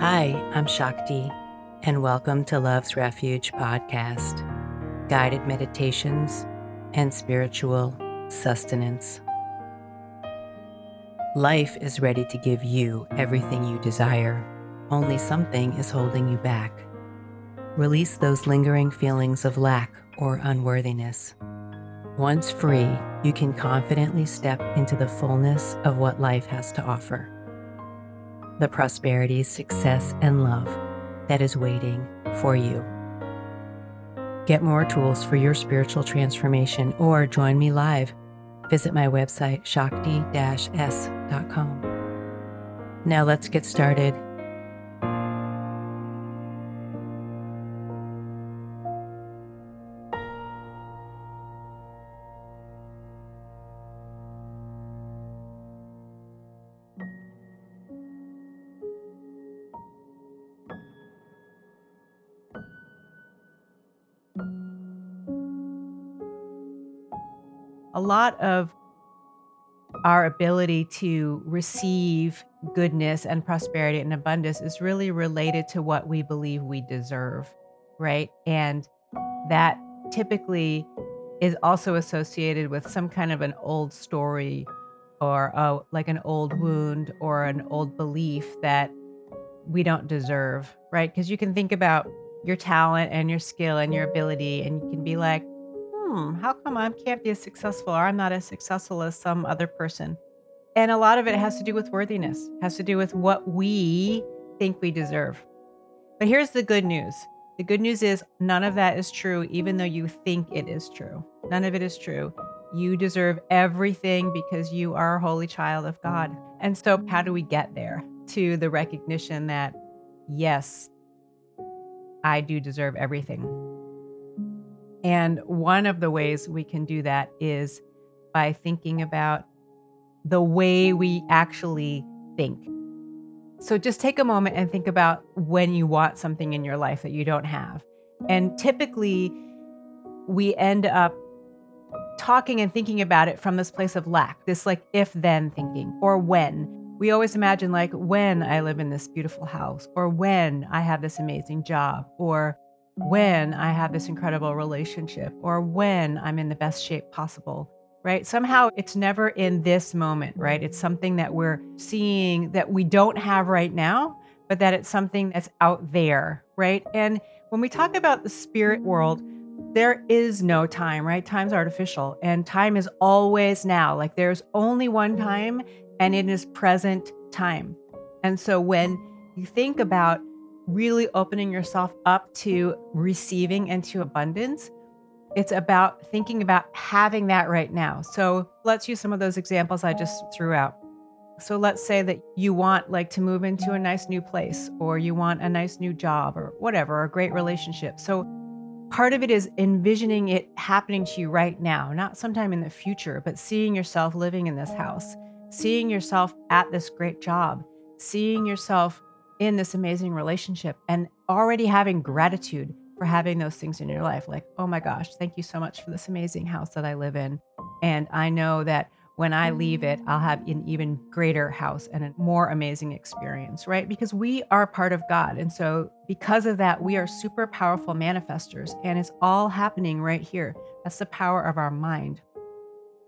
Hi, I'm Shakti, and welcome to Love's Refuge podcast guided meditations and spiritual sustenance. Life is ready to give you everything you desire, only something is holding you back. Release those lingering feelings of lack or unworthiness. Once free, you can confidently step into the fullness of what life has to offer the prosperity, success, and love that is waiting for you. Get more tools for your spiritual transformation or join me live. Visit my website, shakti s.com. Now let's get started lot of our ability to receive goodness and prosperity and abundance is really related to what we believe we deserve, right? And that typically is also associated with some kind of an old story or oh, like an old wound or an old belief that we don't deserve, right? Because you can think about your talent and your skill and your ability, and you can be like, hmm, how come I can't be as successful or I'm not as successful as some other person? And a lot of it has to do with worthiness, has to do with what we think we deserve. But here's the good news the good news is none of that is true, even though you think it is true. None of it is true. You deserve everything because you are a holy child of God. And so, how do we get there to the recognition that, yes, I do deserve everything? And one of the ways we can do that is by thinking about the way we actually think. So just take a moment and think about when you want something in your life that you don't have. And typically, we end up talking and thinking about it from this place of lack, this like if then thinking, or when. We always imagine, like, when I live in this beautiful house, or when I have this amazing job, or when I have this incredible relationship or when I'm in the best shape possible, right? Somehow it's never in this moment, right? It's something that we're seeing that we don't have right now, but that it's something that's out there, right? And when we talk about the spirit world, there is no time, right? Time's artificial and time is always now. Like there's only one time and it is present time. And so when you think about really opening yourself up to receiving and to abundance. It's about thinking about having that right now. So let's use some of those examples I just threw out. So let's say that you want like to move into a nice new place or you want a nice new job or whatever, or a great relationship. So part of it is envisioning it happening to you right now, not sometime in the future, but seeing yourself living in this house, seeing yourself at this great job, seeing yourself in this amazing relationship and already having gratitude for having those things in your life. Like, oh my gosh, thank you so much for this amazing house that I live in. And I know that when I leave it, I'll have an even greater house and a more amazing experience, right? Because we are part of God. And so, because of that, we are super powerful manifestors, and it's all happening right here. That's the power of our mind.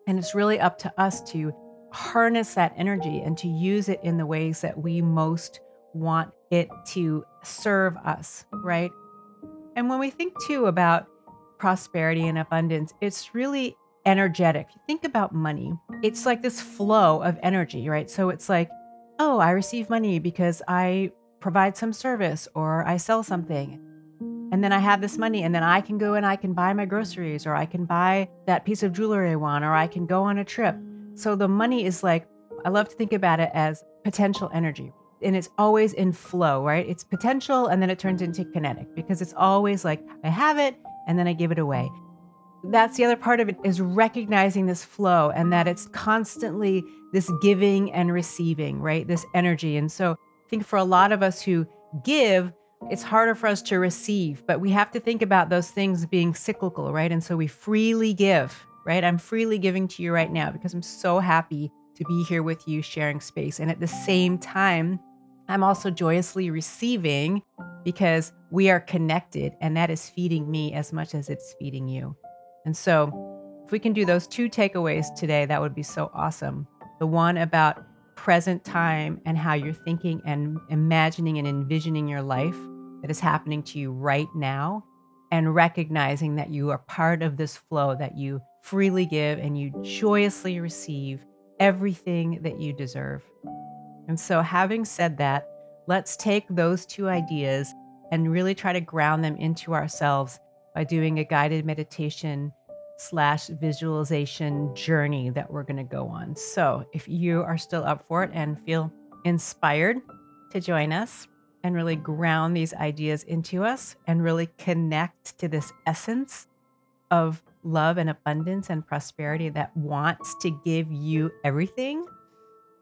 And it's really up to us to harness that energy and to use it in the ways that we most want it to serve us, right? And when we think too about prosperity and abundance, it's really energetic. Think about money. It's like this flow of energy, right? So it's like, oh, I receive money because I provide some service or I sell something. And then I have this money, and then I can go and I can buy my groceries, or I can buy that piece of jewelry I want, or I can go on a trip. So the money is like, I love to think about it as potential energy and it's always in flow, right? It's potential and then it turns into kinetic because it's always like I have it and then I give it away. That's the other part of it is recognizing this flow and that it's constantly this giving and receiving, right? This energy. And so I think for a lot of us who give, it's harder for us to receive, but we have to think about those things being cyclical, right? And so we freely give, right? I'm freely giving to you right now because I'm so happy to be here with you sharing space. And at the same time, I'm also joyously receiving because we are connected and that is feeding me as much as it's feeding you. And so, if we can do those two takeaways today, that would be so awesome. The one about present time and how you're thinking and imagining and envisioning your life that is happening to you right now, and recognizing that you are part of this flow, that you freely give and you joyously receive everything that you deserve. And so, having said that, let's take those two ideas and really try to ground them into ourselves by doing a guided meditation slash visualization journey that we're going to go on. So, if you are still up for it and feel inspired to join us and really ground these ideas into us and really connect to this essence of love and abundance and prosperity that wants to give you everything,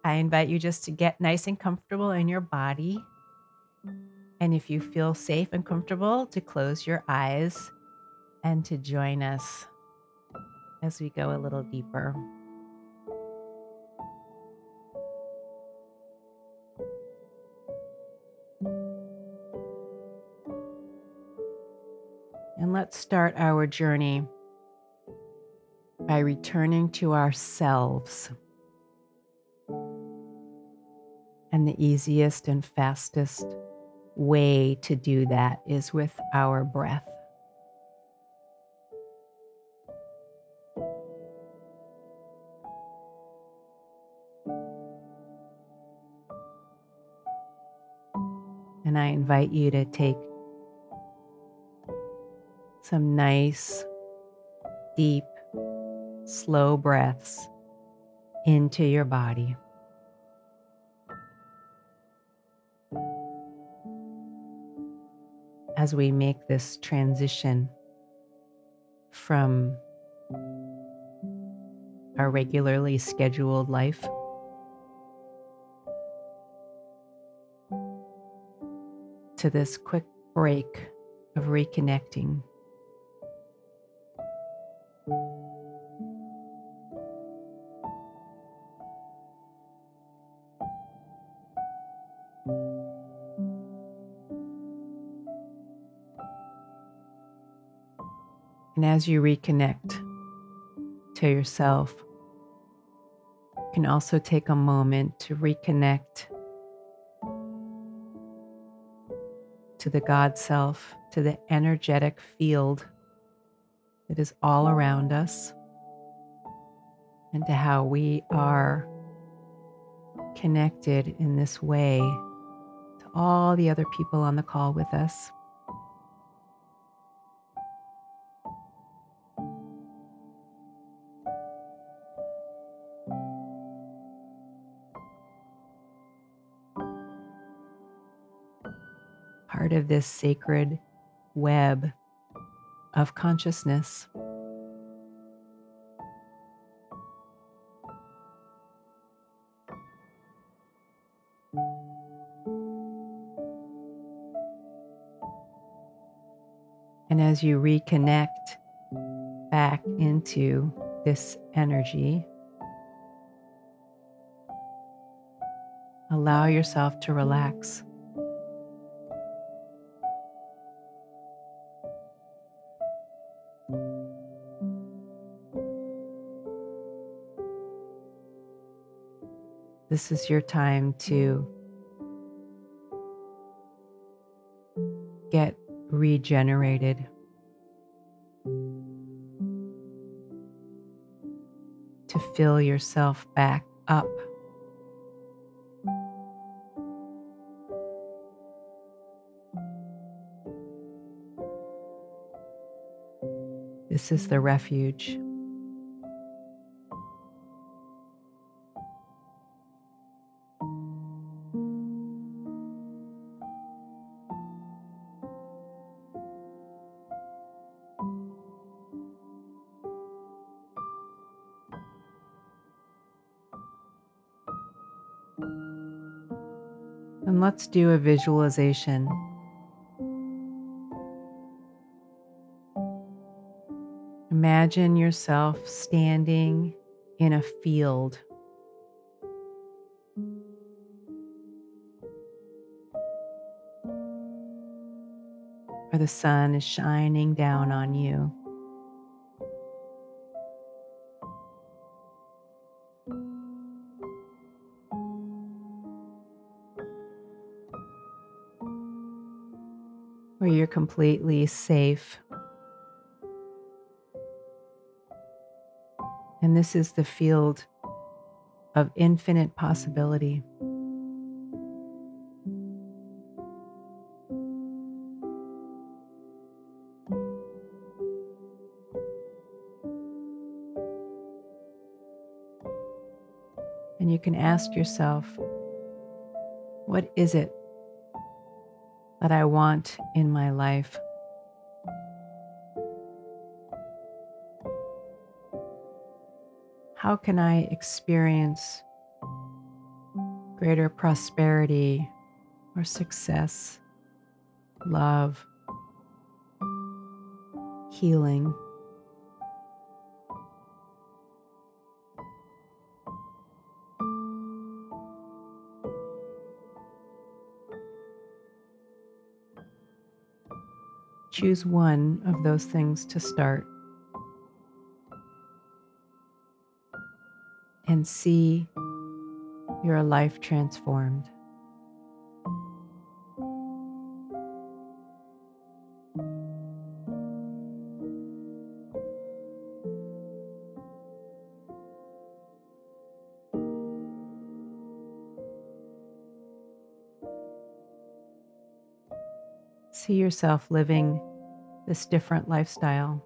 I invite you just to get nice and comfortable in your body. And if you feel safe and comfortable, to close your eyes and to join us as we go a little deeper. And let's start our journey by returning to ourselves. And the easiest and fastest way to do that is with our breath. And I invite you to take some nice, deep, slow breaths into your body. As we make this transition from our regularly scheduled life to this quick break of reconnecting And as you reconnect to yourself, you can also take a moment to reconnect to the God self, to the energetic field that is all around us, and to how we are connected in this way to all the other people on the call with us. Part of this sacred web of consciousness. And as you reconnect back into this energy, allow yourself to relax. This is your time to get regenerated. To fill yourself back up. This is the refuge. and let's do a visualization. Imagine yourself standing in a field. Where the sun is shining down on you. Completely safe. And this is the field of infinite possibility. And you can ask yourself, what is it that I want in my life? How can I experience greater prosperity or success, love, healing? Choose one of those things to start and see your life transformed. See yourself living this different lifestyle.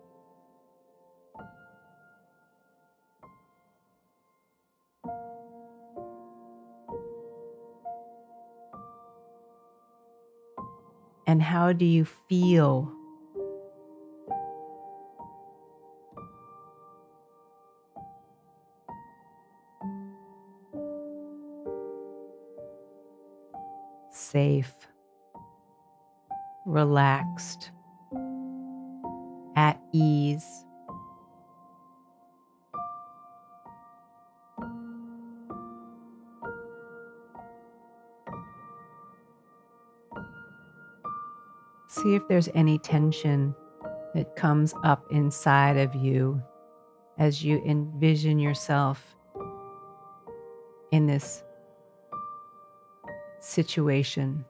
And how do you feel? Safe, relaxed, at ease. See if there's any tension that comes up inside of you as you envision yourself in this situation.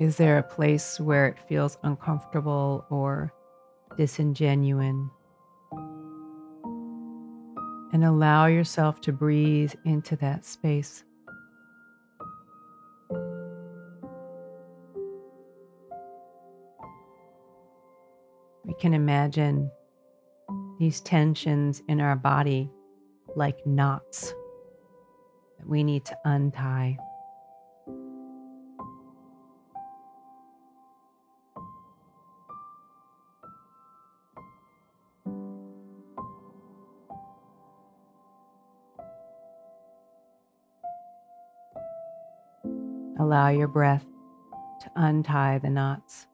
Is there a place where it feels uncomfortable or disingenuine? And allow yourself to breathe into that space. We can imagine these tensions in our body like knots that we need to untie. Allow your breath to untie the knots.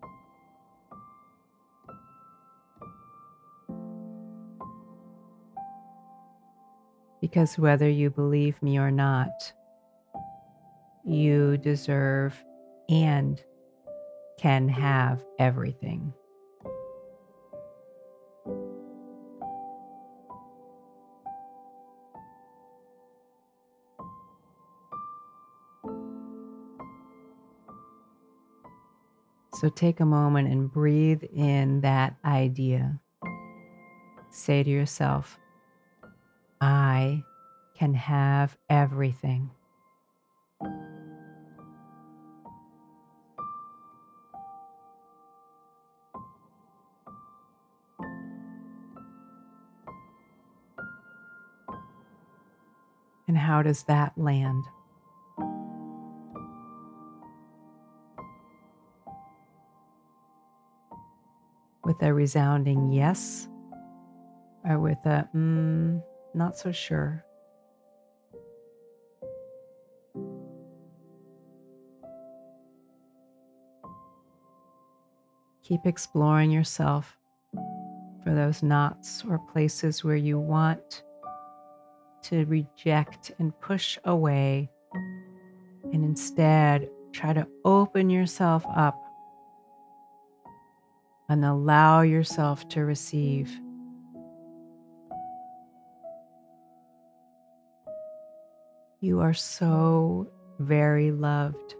Because whether you believe me or not, you deserve and can have everything. So take a moment and breathe in that idea. Say to yourself, I can have everything. And how does that land? With a resounding yes, or with a mm, not so sure. Keep exploring yourself for those knots or places where you want to reject and push away, and instead Try to open yourself up and allow yourself to receive. You are so very loved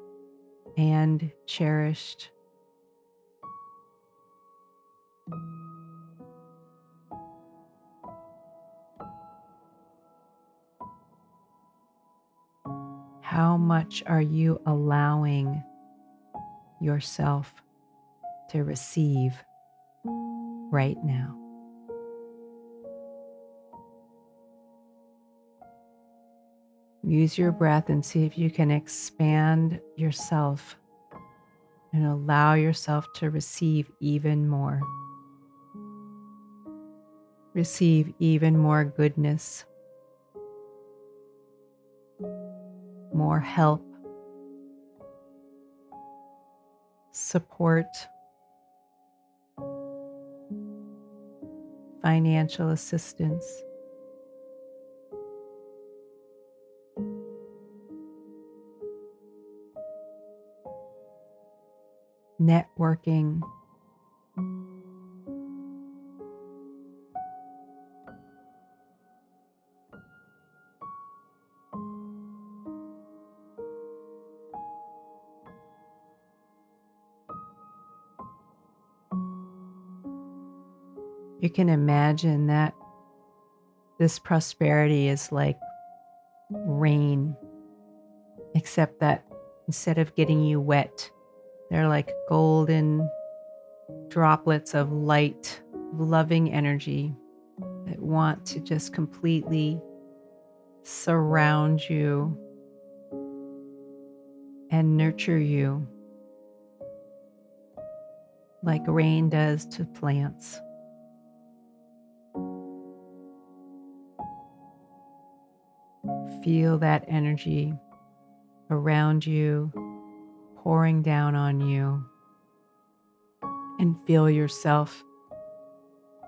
and cherished. How much are you allowing yourself to receive right now? Use your breath and see if you can expand yourself and allow yourself to receive even more. Receive even more goodness, more help, support, financial assistance. networking. Can imagine that this prosperity is like rain, except that instead of getting you wet, they're like golden droplets of light, loving energy that want to just completely surround you and nurture you like rain does to plants. Feel that energy around you pouring down on you and feel yourself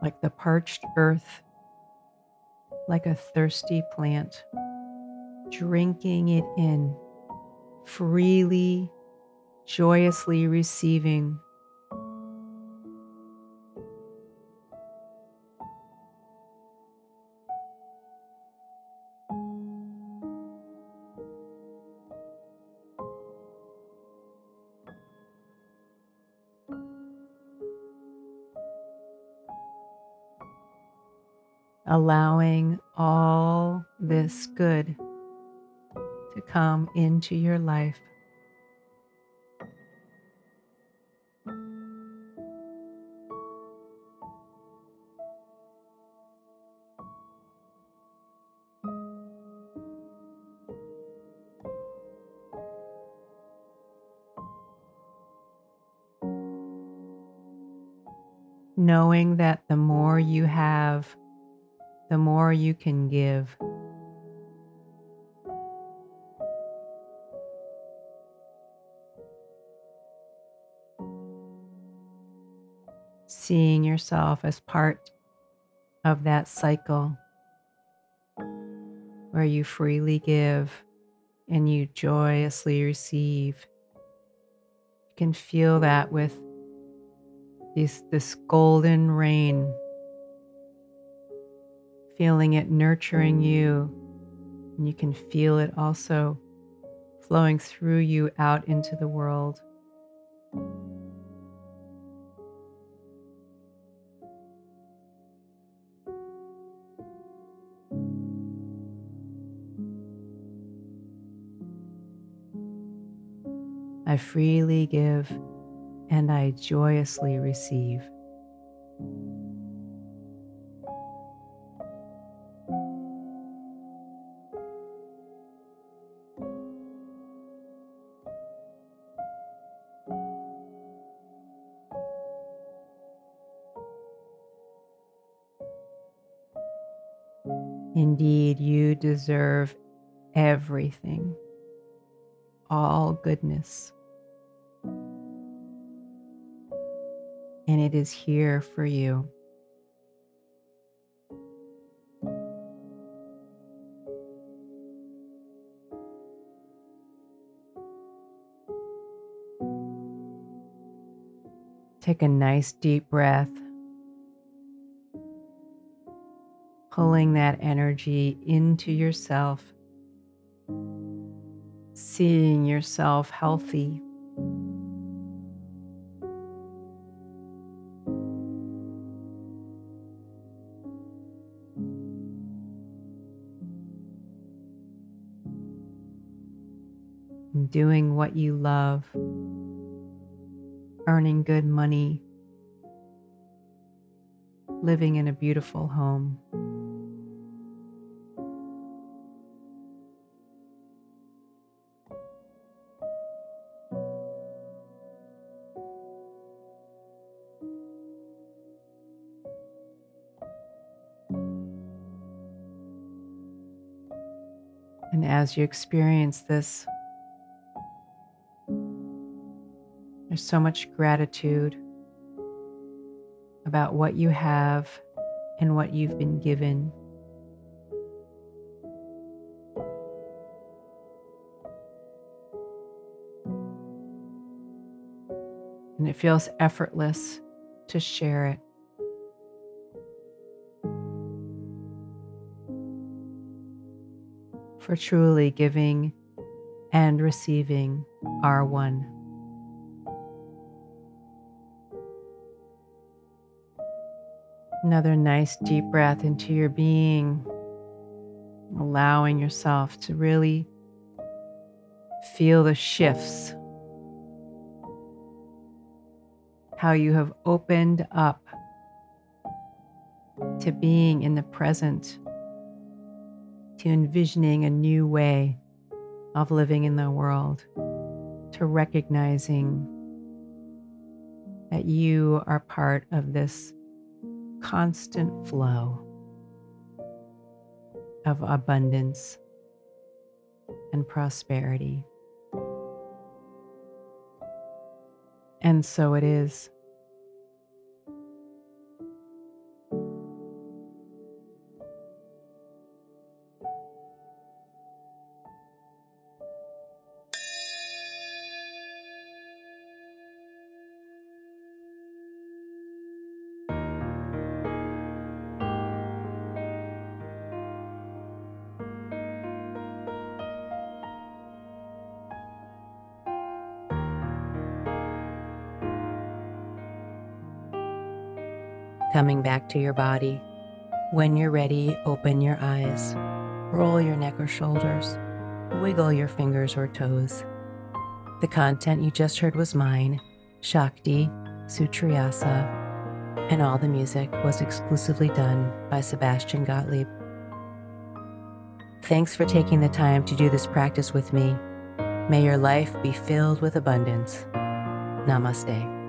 like the parched earth, like a thirsty plant, drinking it in, freely, joyously receiving allowing all this mm. good to come into your life. The more you can give. Seeing yourself as part of that cycle where you freely give and you joyously receive. You can feel that with this, this golden rain feeling it nurturing you. Mm. And you can feel it also flowing through you out into the world. I freely give and I joyously receive. deserve everything, all goodness. And it is here for you. Take a nice deep breath. Pulling that energy into yourself, seeing yourself healthy. Doing what you love earning good money, living in a beautiful home. As you experience this There's so much gratitude about what you have and what you've been given. And it feels effortless to share it. For truly giving and receiving are one. Another nice deep breath into your being, allowing yourself to really feel the shifts. How you have opened up to being in the present, to envisioning a new way of living in the world, to recognizing that you are part of this constant flow of abundance and prosperity. And so it is. Coming back to your body. When you're ready, open your eyes, roll your neck or shoulders, wiggle your fingers or toes. The content you just heard was mine, Shakti Sutriasa, and all the music was exclusively done by Sebastian Gottlieb. Thanks for taking the time to do this practice with me. May your life be filled with abundance. Namaste.